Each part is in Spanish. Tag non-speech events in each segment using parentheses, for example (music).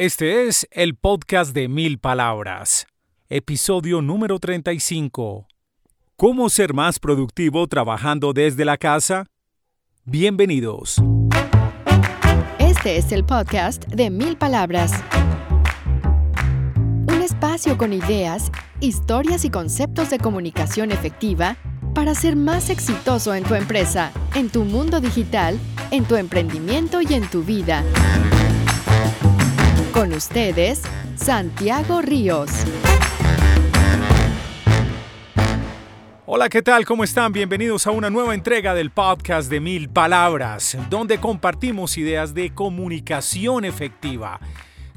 Este es el podcast de Mil Palabras, episodio número 35. ¿Cómo ser más productivo trabajando desde la casa? Bienvenidos. Este es el podcast de Mil Palabras. Un espacio con ideas, historias y conceptos de comunicación efectiva para ser más exitoso en tu empresa, en tu mundo digital, en tu emprendimiento y en tu vida. Con ustedes, Santiago Ríos. Hola, ¿qué tal? ¿Cómo están? Bienvenidos a una nueva entrega del podcast de Mil Palabras, donde compartimos ideas de comunicación efectiva.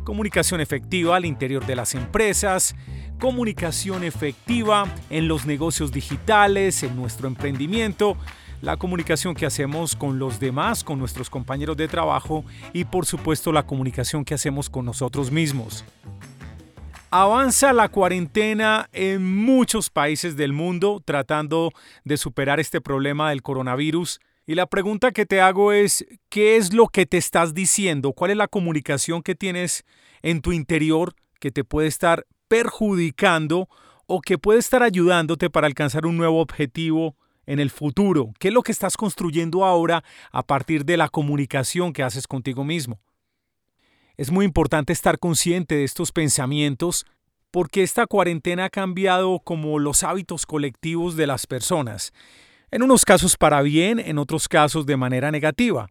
Comunicación efectiva al interior de las empresas, comunicación efectiva en los negocios digitales, en nuestro emprendimiento la comunicación que hacemos con los demás, con nuestros compañeros de trabajo y por supuesto la comunicación que hacemos con nosotros mismos. Avanza la cuarentena en muchos países del mundo tratando de superar este problema del coronavirus. Y la pregunta que te hago es, ¿qué es lo que te estás diciendo? ¿Cuál es la comunicación que tienes en tu interior que te puede estar perjudicando o que puede estar ayudándote para alcanzar un nuevo objetivo en el futuro? ¿Qué es lo que estás construyendo ahora a partir de la comunicación que haces contigo mismo? Es muy importante estar consciente de estos pensamientos porque esta cuarentena ha cambiado como los hábitos colectivos de las personas. En unos casos para bien, en otros casos de manera negativa.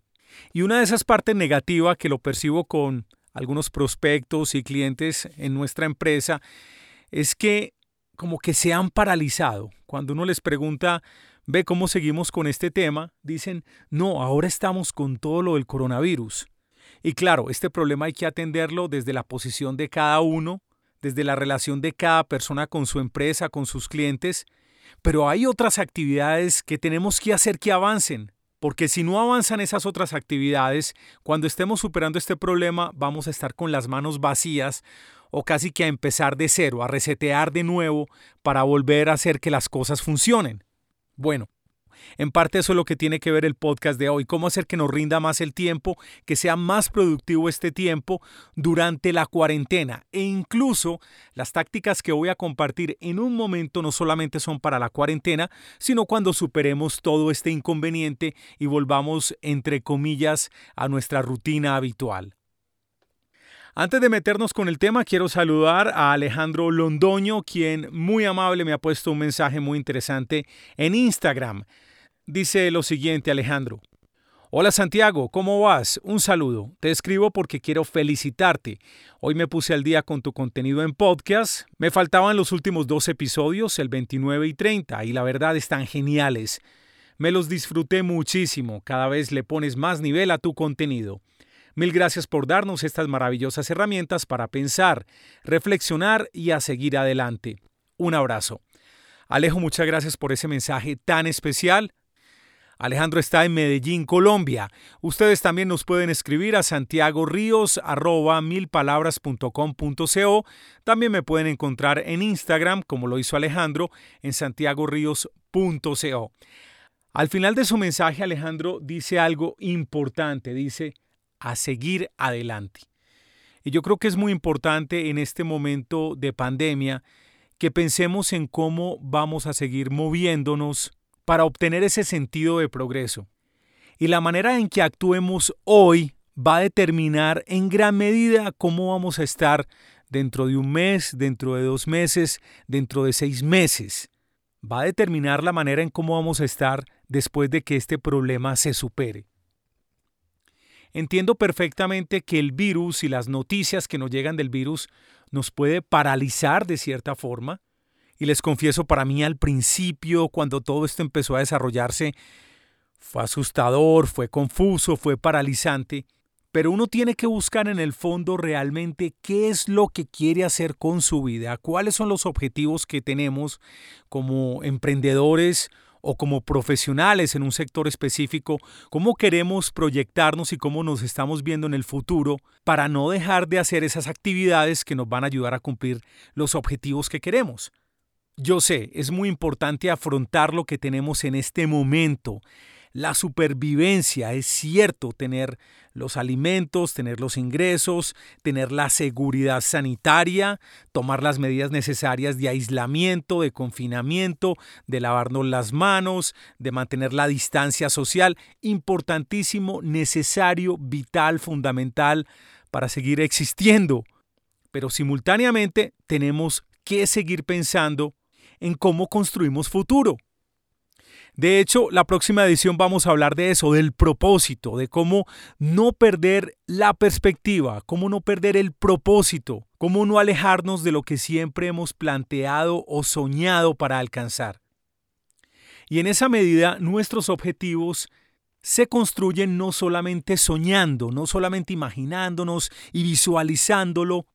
Y una de esas partes negativas que lo percibo con algunos prospectos y clientes en nuestra empresa es que como que se han paralizado. Cuando uno les pregunta ve cómo seguimos con este tema, dicen, no, ahora estamos con todo lo del coronavirus. Y claro, este problema hay que atenderlo desde la posición de cada uno, desde la relación de cada persona con su empresa, con sus clientes, pero hay otras actividades que tenemos que hacer que avancen, porque si no avanzan esas otras actividades, cuando estemos superando este problema vamos a estar con las manos vacías o casi que a empezar de cero, a resetear de nuevo para volver a hacer que las cosas funcionen. Bueno, en parte eso es lo que tiene que ver el podcast de hoy, cómo hacer que nos rinda más el tiempo, que sea más productivo este tiempo durante la cuarentena. E incluso las tácticas que voy a compartir en un momento no solamente son para la cuarentena, sino cuando superemos todo este inconveniente y volvamos, entre comillas, a nuestra rutina habitual. Antes de meternos con el tema, quiero saludar a Alejandro Londoño, quien muy amable me ha puesto un mensaje muy interesante en Instagram. Dice lo siguiente, Alejandro. Hola Santiago, ¿cómo vas? Un saludo. Te escribo porque quiero felicitarte. Hoy me puse al día con tu contenido en podcast. Me faltaban los últimos dos episodios, el 29 y 30, y la verdad están geniales. Me los disfruté muchísimo. Cada vez le pones más nivel a tu contenido. Mil gracias por darnos estas maravillosas herramientas para pensar, reflexionar y a seguir adelante. Un abrazo. Alejo, muchas gracias por ese mensaje tan especial. Alejandro está en Medellín, Colombia. Ustedes también nos pueden escribir a Santiago Ríos milpalabras.com.co. También me pueden encontrar en Instagram, como lo hizo Alejandro, en santiagoríos.co. Al final de su mensaje, Alejandro dice algo importante. Dice, a seguir adelante. Y yo creo que es muy importante en este momento de pandemia que pensemos en cómo vamos a seguir moviéndonos para obtener ese sentido de progreso. Y la manera en que actuemos hoy va a determinar en gran medida cómo vamos a estar dentro de un mes, dentro de dos meses, dentro de seis meses. Va a determinar la manera en cómo vamos a estar después de que este problema se supere. Entiendo perfectamente que el virus y las noticias que nos llegan del virus nos puede paralizar de cierta forma. Y les confieso, para mí al principio, cuando todo esto empezó a desarrollarse, fue asustador, fue confuso, fue paralizante. Pero uno tiene que buscar en el fondo realmente qué es lo que quiere hacer con su vida, cuáles son los objetivos que tenemos como emprendedores o como profesionales en un sector específico, cómo queremos proyectarnos y cómo nos estamos viendo en el futuro para no dejar de hacer esas actividades que nos van a ayudar a cumplir los objetivos que queremos. Yo sé, es muy importante afrontar lo que tenemos en este momento, la supervivencia. Es cierto tener los alimentos, tener los ingresos, tener la seguridad sanitaria, tomar las medidas necesarias de aislamiento, de confinamiento, de lavarnos las manos, de mantener la distancia social. Importantísimo, necesario, vital, fundamental para seguir existiendo. Pero simultáneamente tenemos que seguir pensando en cómo construimos futuro. De hecho, la próxima edición vamos a hablar de eso, del propósito, de cómo no perder la perspectiva, cómo no perder el propósito, cómo no alejarnos de lo que siempre hemos planteado o soñado para alcanzar. Y en esa medida nuestros objetivos se construyen no solamente soñando, no solamente imaginándonos y visualizándolo,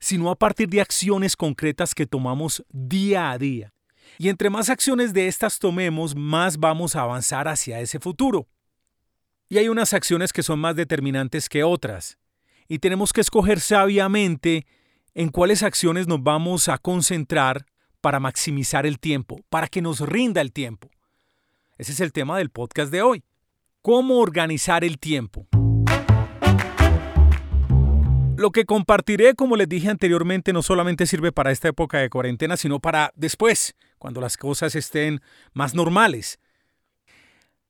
sino a partir de acciones concretas que tomamos día a día. Y entre más acciones de estas tomemos, más vamos a avanzar hacia ese futuro. Y hay unas acciones que son más determinantes que otras. Y tenemos que escoger sabiamente en cuáles acciones nos vamos a concentrar para maximizar el tiempo, para que nos rinda el tiempo. Ese es el tema del podcast de hoy. ¿Cómo organizar el tiempo? Lo que compartiré, como les dije anteriormente, no solamente sirve para esta época de cuarentena, sino para después, cuando las cosas estén más normales.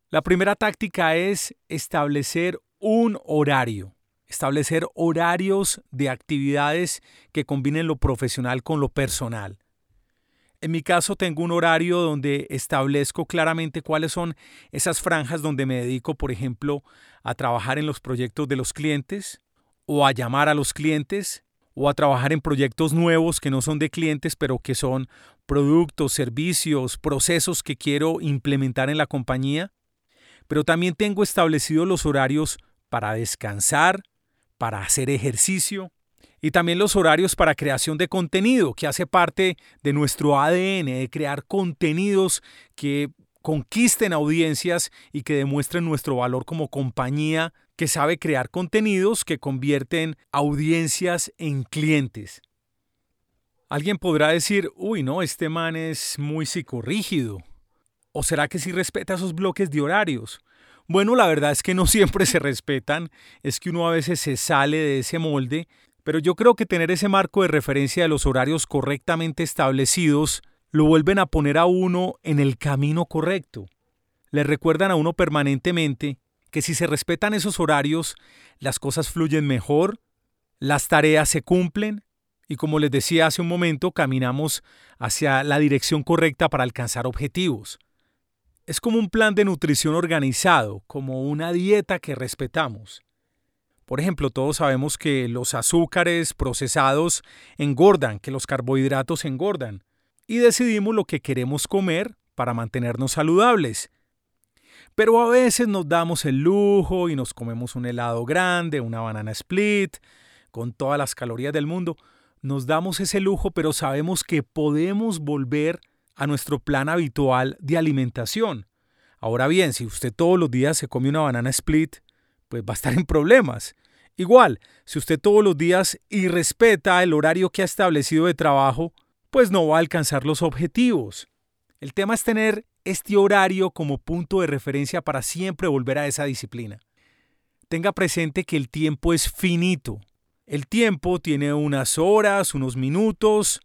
La primera táctica es establecer un horario, establecer horarios de actividades que combinen lo profesional con lo personal. En mi caso tengo un horario donde establezco claramente cuáles son esas franjas donde me dedico, por ejemplo, a trabajar en los proyectos de los clientes, o a llamar a los clientes o a trabajar en proyectos nuevos que no son de clientes, pero que son productos, servicios, procesos que quiero implementar en la compañía. Pero también tengo establecidos los horarios para descansar, para hacer ejercicio y también los horarios para creación de contenido, que hace parte de nuestro ADN, de crear contenidos que conquisten audiencias y que demuestren nuestro valor como compañía que sabe crear contenidos que convierten audiencias en clientes. Alguien podrá decir, uy, no, este man es muy psicorrígido. ¿O será que sí respeta esos bloques de horarios? Bueno, la verdad es que no (laughs) siempre se respetan, es que uno a veces se sale de ese molde, pero yo creo que tener ese marco de referencia de los horarios correctamente establecidos lo vuelven a poner a uno en el camino correcto. Le recuerdan a uno permanentemente que si se respetan esos horarios, las cosas fluyen mejor, las tareas se cumplen y como les decía hace un momento, caminamos hacia la dirección correcta para alcanzar objetivos. Es como un plan de nutrición organizado, como una dieta que respetamos. Por ejemplo, todos sabemos que los azúcares procesados engordan, que los carbohidratos engordan y decidimos lo que queremos comer para mantenernos saludables. Pero a veces nos damos el lujo y nos comemos un helado grande, una banana split, con todas las calorías del mundo. Nos damos ese lujo, pero sabemos que podemos volver a nuestro plan habitual de alimentación. Ahora bien, si usted todos los días se come una banana split, pues va a estar en problemas. Igual, si usted todos los días y respeta el horario que ha establecido de trabajo, pues no va a alcanzar los objetivos. El tema es tener este horario como punto de referencia para siempre volver a esa disciplina. Tenga presente que el tiempo es finito. El tiempo tiene unas horas, unos minutos,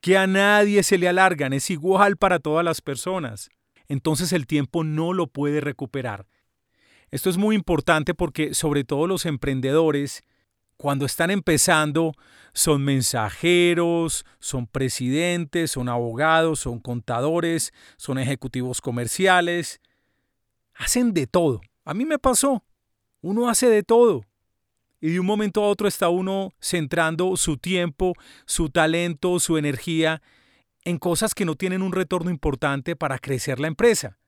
que a nadie se le alargan, es igual para todas las personas. Entonces el tiempo no lo puede recuperar. Esto es muy importante porque sobre todo los emprendedores cuando están empezando, son mensajeros, son presidentes, son abogados, son contadores, son ejecutivos comerciales. Hacen de todo. A mí me pasó. Uno hace de todo. Y de un momento a otro está uno centrando su tiempo, su talento, su energía en cosas que no tienen un retorno importante para crecer la empresa.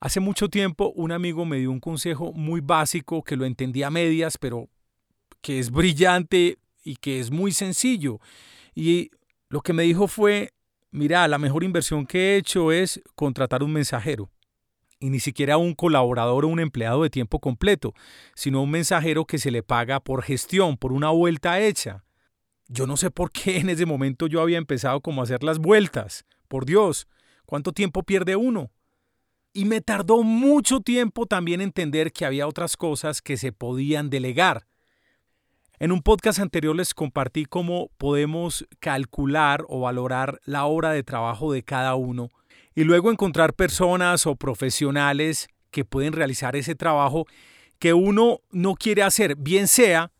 Hace mucho tiempo un amigo me dio un consejo muy básico que lo entendí a medias, pero que es brillante y que es muy sencillo. Y lo que me dijo fue, mira, la mejor inversión que he hecho es contratar un mensajero. Y ni siquiera un colaborador o un empleado de tiempo completo, sino un mensajero que se le paga por gestión, por una vuelta hecha. Yo no sé por qué en ese momento yo había empezado como a hacer las vueltas. Por Dios, ¿cuánto tiempo pierde uno? Y me tardó mucho tiempo también entender que había otras cosas que se podían delegar. En un podcast anterior les compartí cómo podemos calcular o valorar la hora de trabajo de cada uno y luego encontrar personas o profesionales que pueden realizar ese trabajo que uno no quiere hacer, bien sea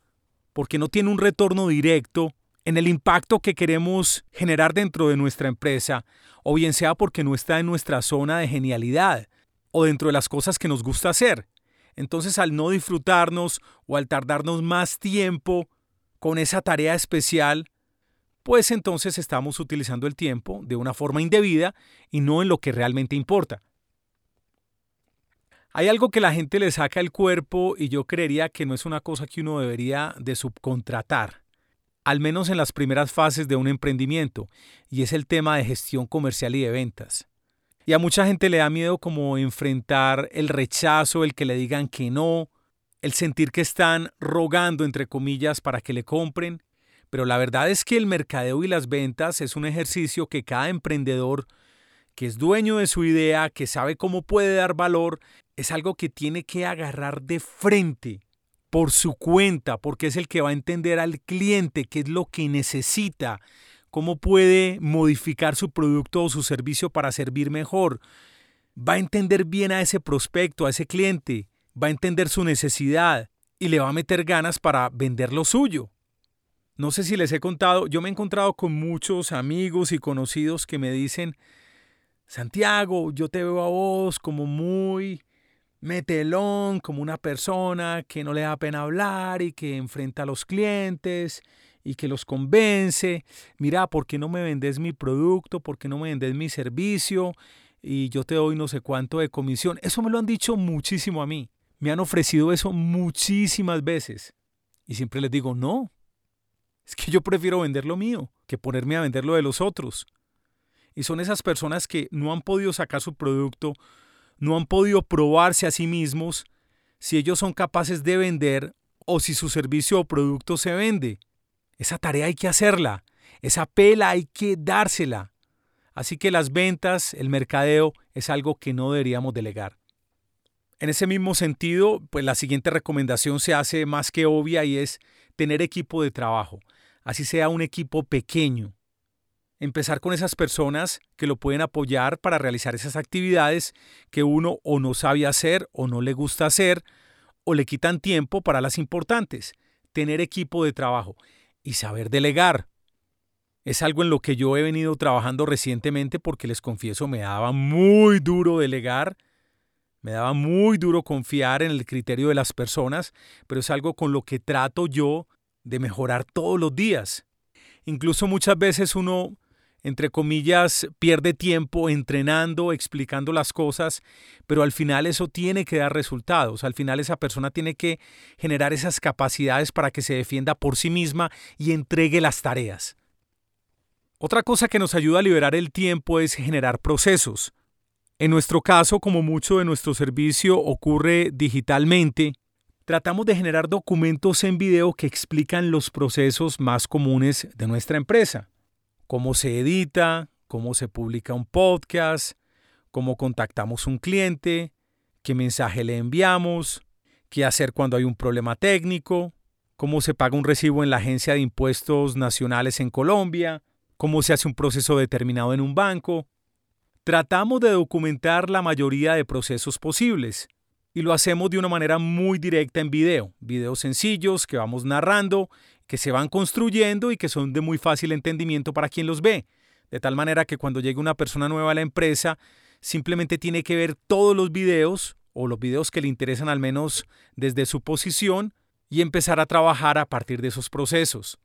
porque no tiene un retorno directo en el impacto que queremos generar dentro de nuestra empresa, o bien sea porque no está en nuestra zona de genialidad o dentro de las cosas que nos gusta hacer. Entonces al no disfrutarnos o al tardarnos más tiempo con esa tarea especial, pues entonces estamos utilizando el tiempo de una forma indebida y no en lo que realmente importa. Hay algo que la gente le saca el cuerpo y yo creería que no es una cosa que uno debería de subcontratar, al menos en las primeras fases de un emprendimiento, y es el tema de gestión comercial y de ventas. Y a mucha gente le da miedo como enfrentar el rechazo, el que le digan que no, el sentir que están rogando, entre comillas, para que le compren. Pero la verdad es que el mercadeo y las ventas es un ejercicio que cada emprendedor que es dueño de su idea, que sabe cómo puede dar valor, es algo que tiene que agarrar de frente por su cuenta, porque es el que va a entender al cliente qué es lo que necesita, cómo puede modificar su producto o su servicio para servir mejor. Va a entender bien a ese prospecto, a ese cliente, va a entender su necesidad y le va a meter ganas para vender lo suyo. No sé si les he contado, yo me he encontrado con muchos amigos y conocidos que me dicen, Santiago, yo te veo a vos como muy metelón, como una persona que no le da pena hablar y que enfrenta a los clientes y que los convence, mira, ¿por qué no me vendes mi producto? ¿Por qué no me vendes mi servicio? Y yo te doy no sé cuánto de comisión. Eso me lo han dicho muchísimo a mí. Me han ofrecido eso muchísimas veces. Y siempre les digo, no. Es que yo prefiero vender lo mío que ponerme a vender lo de los otros. Y son esas personas que no han podido sacar su producto, no han podido probarse a sí mismos si ellos son capaces de vender o si su servicio o producto se vende. Esa tarea hay que hacerla, esa pela hay que dársela. Así que las ventas, el mercadeo, es algo que no deberíamos delegar. En ese mismo sentido, pues la siguiente recomendación se hace más que obvia y es tener equipo de trabajo, así sea un equipo pequeño. Empezar con esas personas que lo pueden apoyar para realizar esas actividades que uno o no sabe hacer o no le gusta hacer o le quitan tiempo para las importantes. Tener equipo de trabajo y saber delegar. Es algo en lo que yo he venido trabajando recientemente porque les confieso me daba muy duro delegar, me daba muy duro confiar en el criterio de las personas, pero es algo con lo que trato yo de mejorar todos los días. Incluso muchas veces uno entre comillas, pierde tiempo entrenando, explicando las cosas, pero al final eso tiene que dar resultados. Al final esa persona tiene que generar esas capacidades para que se defienda por sí misma y entregue las tareas. Otra cosa que nos ayuda a liberar el tiempo es generar procesos. En nuestro caso, como mucho de nuestro servicio ocurre digitalmente, tratamos de generar documentos en video que explican los procesos más comunes de nuestra empresa cómo se edita, cómo se publica un podcast, cómo contactamos un cliente, qué mensaje le enviamos, qué hacer cuando hay un problema técnico, cómo se paga un recibo en la Agencia de Impuestos Nacionales en Colombia, cómo se hace un proceso determinado en un banco. Tratamos de documentar la mayoría de procesos posibles y lo hacemos de una manera muy directa en video, videos sencillos que vamos narrando que se van construyendo y que son de muy fácil entendimiento para quien los ve. De tal manera que cuando llegue una persona nueva a la empresa, simplemente tiene que ver todos los videos o los videos que le interesan al menos desde su posición y empezar a trabajar a partir de esos procesos.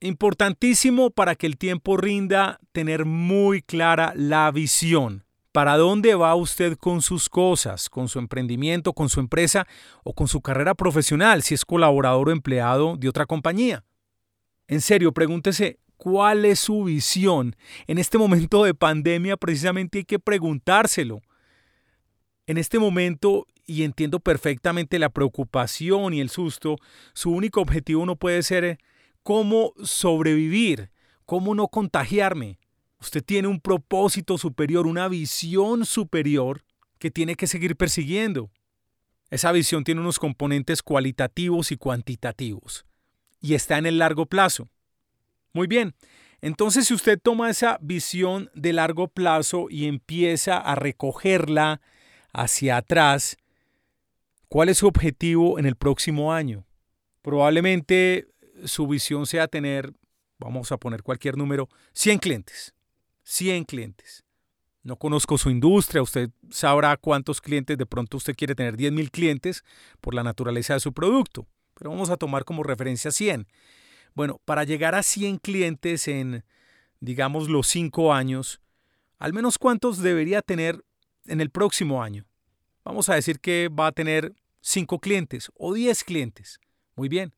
Importantísimo para que el tiempo rinda tener muy clara la visión. ¿Para dónde va usted con sus cosas, con su emprendimiento, con su empresa o con su carrera profesional si es colaborador o empleado de otra compañía? En serio, pregúntese cuál es su visión. En este momento de pandemia precisamente hay que preguntárselo. En este momento, y entiendo perfectamente la preocupación y el susto, su único objetivo no puede ser cómo sobrevivir, cómo no contagiarme. Usted tiene un propósito superior, una visión superior que tiene que seguir persiguiendo. Esa visión tiene unos componentes cualitativos y cuantitativos y está en el largo plazo. Muy bien, entonces si usted toma esa visión de largo plazo y empieza a recogerla hacia atrás, ¿cuál es su objetivo en el próximo año? Probablemente su visión sea tener, vamos a poner cualquier número, 100 clientes. 100 clientes. No conozco su industria, usted sabrá cuántos clientes, de pronto usted quiere tener 10.000 clientes por la naturaleza de su producto, pero vamos a tomar como referencia 100. Bueno, para llegar a 100 clientes en, digamos, los 5 años, al menos cuántos debería tener en el próximo año. Vamos a decir que va a tener 5 clientes o 10 clientes. Muy bien.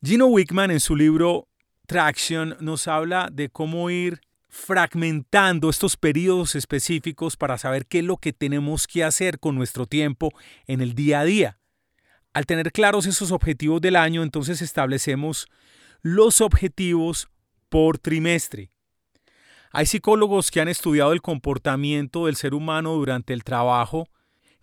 Gino Wickman en su libro Traction nos habla de cómo ir fragmentando estos periodos específicos para saber qué es lo que tenemos que hacer con nuestro tiempo en el día a día. Al tener claros esos objetivos del año, entonces establecemos los objetivos por trimestre. Hay psicólogos que han estudiado el comportamiento del ser humano durante el trabajo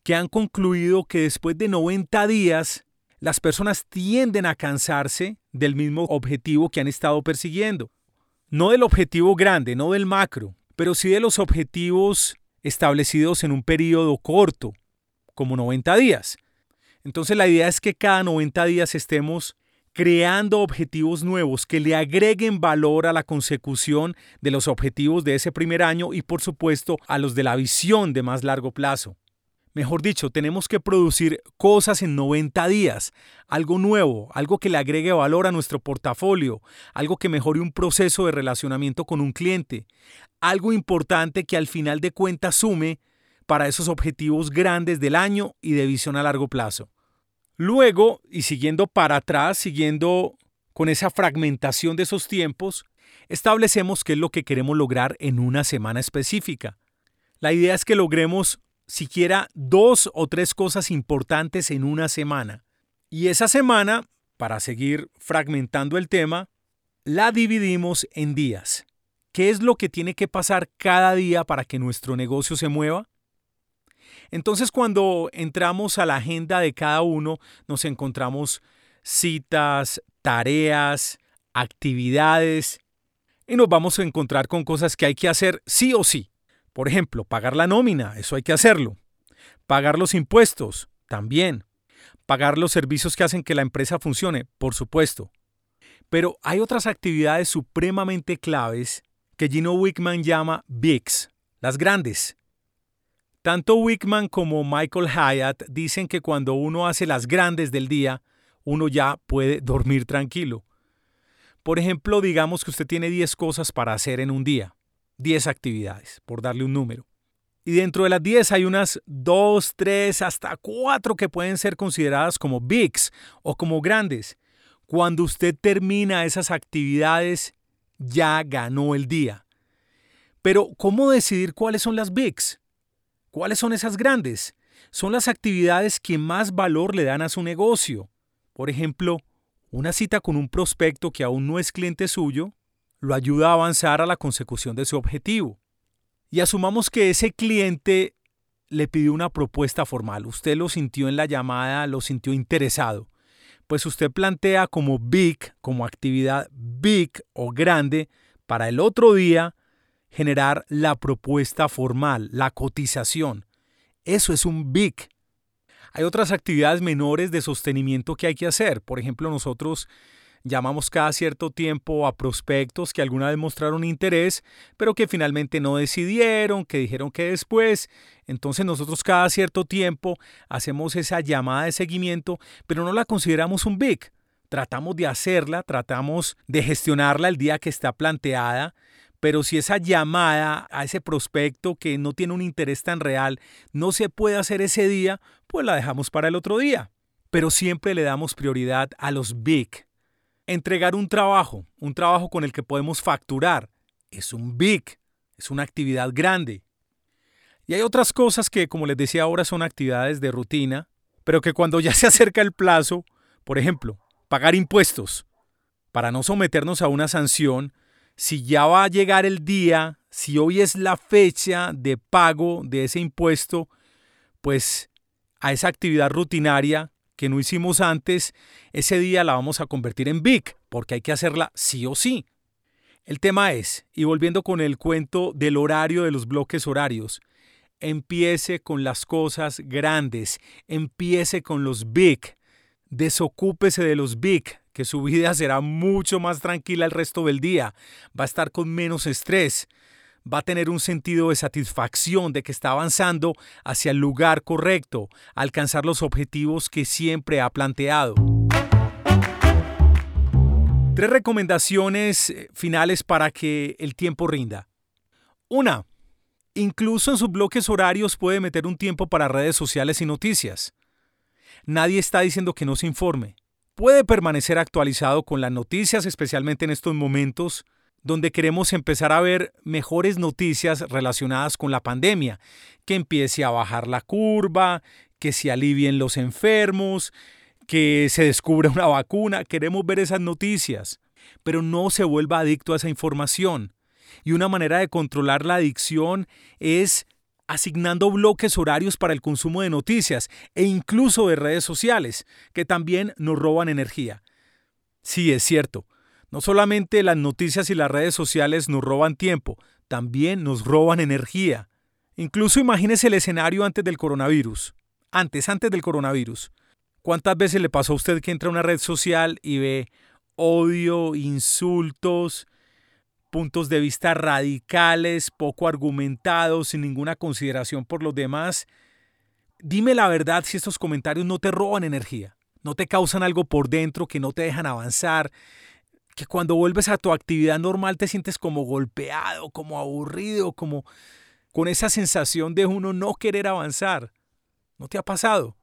que han concluido que después de 90 días las personas tienden a cansarse del mismo objetivo que han estado persiguiendo no del objetivo grande, no del macro, pero sí de los objetivos establecidos en un periodo corto, como 90 días. Entonces la idea es que cada 90 días estemos creando objetivos nuevos que le agreguen valor a la consecución de los objetivos de ese primer año y por supuesto a los de la visión de más largo plazo. Mejor dicho, tenemos que producir cosas en 90 días, algo nuevo, algo que le agregue valor a nuestro portafolio, algo que mejore un proceso de relacionamiento con un cliente, algo importante que al final de cuentas sume para esos objetivos grandes del año y de visión a largo plazo. Luego, y siguiendo para atrás, siguiendo con esa fragmentación de esos tiempos, establecemos qué es lo que queremos lograr en una semana específica. La idea es que logremos siquiera dos o tres cosas importantes en una semana. Y esa semana, para seguir fragmentando el tema, la dividimos en días. ¿Qué es lo que tiene que pasar cada día para que nuestro negocio se mueva? Entonces cuando entramos a la agenda de cada uno, nos encontramos citas, tareas, actividades y nos vamos a encontrar con cosas que hay que hacer sí o sí. Por ejemplo, pagar la nómina, eso hay que hacerlo. Pagar los impuestos, también. Pagar los servicios que hacen que la empresa funcione, por supuesto. Pero hay otras actividades supremamente claves que Gino Wickman llama BIGs, las grandes. Tanto Wickman como Michael Hyatt dicen que cuando uno hace las grandes del día, uno ya puede dormir tranquilo. Por ejemplo, digamos que usted tiene 10 cosas para hacer en un día. 10 actividades, por darle un número. Y dentro de las 10 hay unas 2, 3, hasta 4 que pueden ser consideradas como bigs o como grandes. Cuando usted termina esas actividades, ya ganó el día. Pero, ¿cómo decidir cuáles son las bigs? ¿Cuáles son esas grandes? Son las actividades que más valor le dan a su negocio. Por ejemplo, una cita con un prospecto que aún no es cliente suyo lo ayuda a avanzar a la consecución de su objetivo. Y asumamos que ese cliente le pidió una propuesta formal, usted lo sintió en la llamada, lo sintió interesado. Pues usted plantea como big, como actividad big o grande, para el otro día generar la propuesta formal, la cotización. Eso es un big. Hay otras actividades menores de sostenimiento que hay que hacer. Por ejemplo, nosotros Llamamos cada cierto tiempo a prospectos que alguna vez mostraron interés, pero que finalmente no decidieron, que dijeron que después. Entonces nosotros cada cierto tiempo hacemos esa llamada de seguimiento, pero no la consideramos un big. Tratamos de hacerla, tratamos de gestionarla el día que está planteada, pero si esa llamada a ese prospecto que no tiene un interés tan real no se puede hacer ese día, pues la dejamos para el otro día. Pero siempre le damos prioridad a los big, Entregar un trabajo, un trabajo con el que podemos facturar, es un big, es una actividad grande. Y hay otras cosas que, como les decía ahora, son actividades de rutina, pero que cuando ya (laughs) se acerca el plazo, por ejemplo, pagar impuestos, para no someternos a una sanción, si ya va a llegar el día, si hoy es la fecha de pago de ese impuesto, pues a esa actividad rutinaria que no hicimos antes, ese día la vamos a convertir en big, porque hay que hacerla sí o sí. El tema es, y volviendo con el cuento del horario de los bloques horarios, empiece con las cosas grandes, empiece con los big, desocúpese de los big, que su vida será mucho más tranquila el resto del día, va a estar con menos estrés, va a tener un sentido de satisfacción de que está avanzando hacia el lugar correcto, alcanzar los objetivos que siempre ha planteado. Tres recomendaciones eh, finales para que el tiempo rinda. Una, incluso en sus bloques horarios puede meter un tiempo para redes sociales y noticias. Nadie está diciendo que no se informe. Puede permanecer actualizado con las noticias, especialmente en estos momentos donde queremos empezar a ver mejores noticias relacionadas con la pandemia, que empiece a bajar la curva, que se alivien los enfermos, que se descubra una vacuna. Queremos ver esas noticias, pero no se vuelva adicto a esa información. Y una manera de controlar la adicción es asignando bloques horarios para el consumo de noticias e incluso de redes sociales, que también nos roban energía. Sí, es cierto, no solamente las noticias y las redes sociales nos roban tiempo, también nos roban energía. Incluso imagínese el escenario antes del coronavirus. Antes, antes del coronavirus. ¿Cuántas veces le pasó a usted que entra a una red social y ve odio, insultos, puntos de vista radicales, poco argumentados, sin ninguna consideración por los demás? Dime la verdad si estos comentarios no te roban energía, no te causan algo por dentro que no te dejan avanzar, que cuando vuelves a tu actividad normal te sientes como golpeado, como aburrido, como con esa sensación de uno no querer avanzar. ¿No te ha pasado?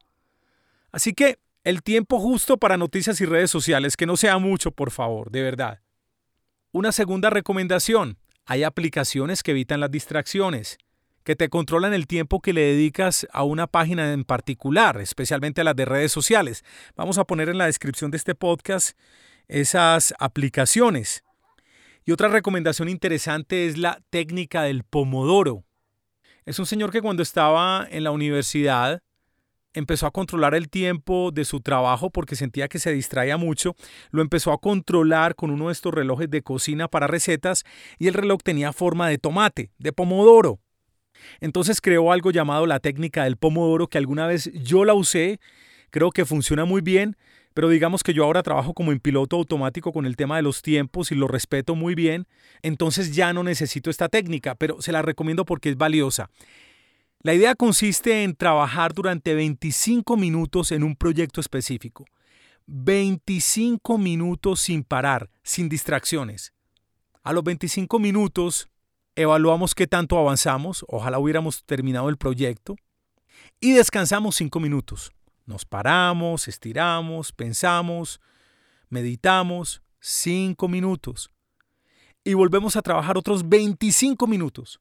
Así que el tiempo justo para noticias y redes sociales, que no sea mucho, por favor, de verdad. Una segunda recomendación, hay aplicaciones que evitan las distracciones, que te controlan el tiempo que le dedicas a una página en particular, especialmente a las de redes sociales. Vamos a poner en la descripción de este podcast esas aplicaciones. Y otra recomendación interesante es la técnica del pomodoro. Es un señor que cuando estaba en la universidad empezó a controlar el tiempo de su trabajo porque sentía que se distraía mucho. Lo empezó a controlar con uno de estos relojes de cocina para recetas y el reloj tenía forma de tomate, de pomodoro. Entonces creó algo llamado la técnica del pomodoro que alguna vez yo la usé, creo que funciona muy bien pero digamos que yo ahora trabajo como en piloto automático con el tema de los tiempos y lo respeto muy bien, entonces ya no necesito esta técnica, pero se la recomiendo porque es valiosa. La idea consiste en trabajar durante 25 minutos en un proyecto específico. 25 minutos sin parar, sin distracciones. A los 25 minutos evaluamos qué tanto avanzamos, ojalá hubiéramos terminado el proyecto, y descansamos 5 minutos. Nos paramos, estiramos, pensamos, meditamos cinco minutos y volvemos a trabajar otros 25 minutos.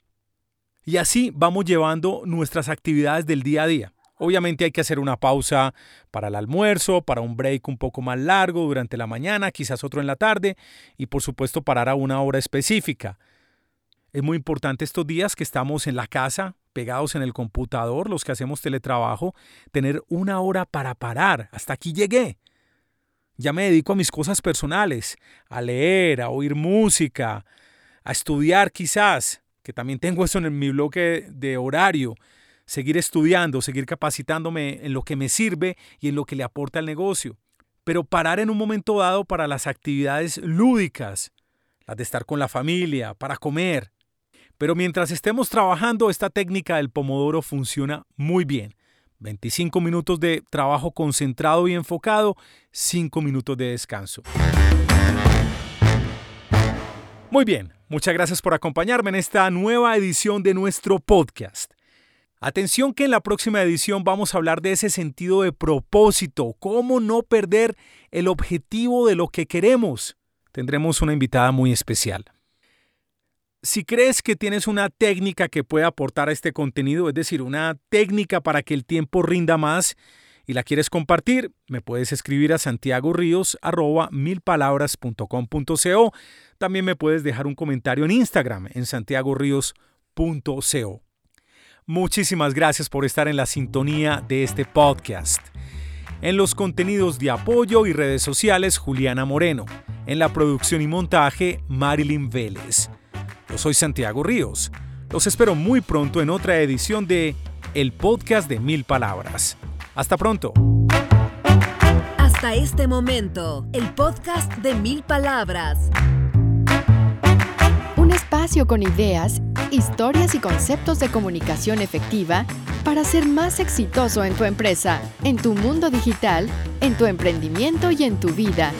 Y así vamos llevando nuestras actividades del día a día. Obviamente hay que hacer una pausa para el almuerzo, para un break un poco más largo durante la mañana, quizás otro en la tarde y por supuesto parar a una hora específica. Es muy importante estos días que estamos en la casa, pegados en el computador, los que hacemos teletrabajo, tener una hora para parar. Hasta aquí llegué. Ya me dedico a mis cosas personales, a leer, a oír música, a estudiar quizás, que también tengo eso en mi bloque de horario, seguir estudiando, seguir capacitándome en lo que me sirve y en lo que le aporta al negocio. Pero parar en un momento dado para las actividades lúdicas, las de estar con la familia, para comer, pero mientras estemos trabajando, esta técnica del pomodoro funciona muy bien. 25 minutos de trabajo concentrado y enfocado, 5 minutos de descanso. Muy bien, muchas gracias por acompañarme en esta nueva edición de nuestro podcast. Atención que en la próxima edición vamos a hablar de ese sentido de propósito, cómo no perder el objetivo de lo que queremos. Tendremos una invitada muy especial. Si crees que tienes una técnica que puede aportar a este contenido, es decir, una técnica para que el tiempo rinda más y la quieres compartir, me puedes escribir a santiagoríos@milpalabras.com.co. También me puedes dejar un comentario en Instagram en santiagoríos.co. Muchísimas gracias por estar en la sintonía de este podcast. En los contenidos de apoyo y redes sociales, Juliana Moreno. En la producción y montaje, Marilyn Vélez. Yo soy Santiago Ríos. Los espero muy pronto en otra edición de El Podcast de Mil Palabras. Hasta pronto. Hasta este momento, el podcast de Mil Palabras. Un espacio con ideas, historias y conceptos de comunicación efectiva para ser más exitoso en tu empresa, en tu mundo digital, en tu emprendimiento y en tu vida.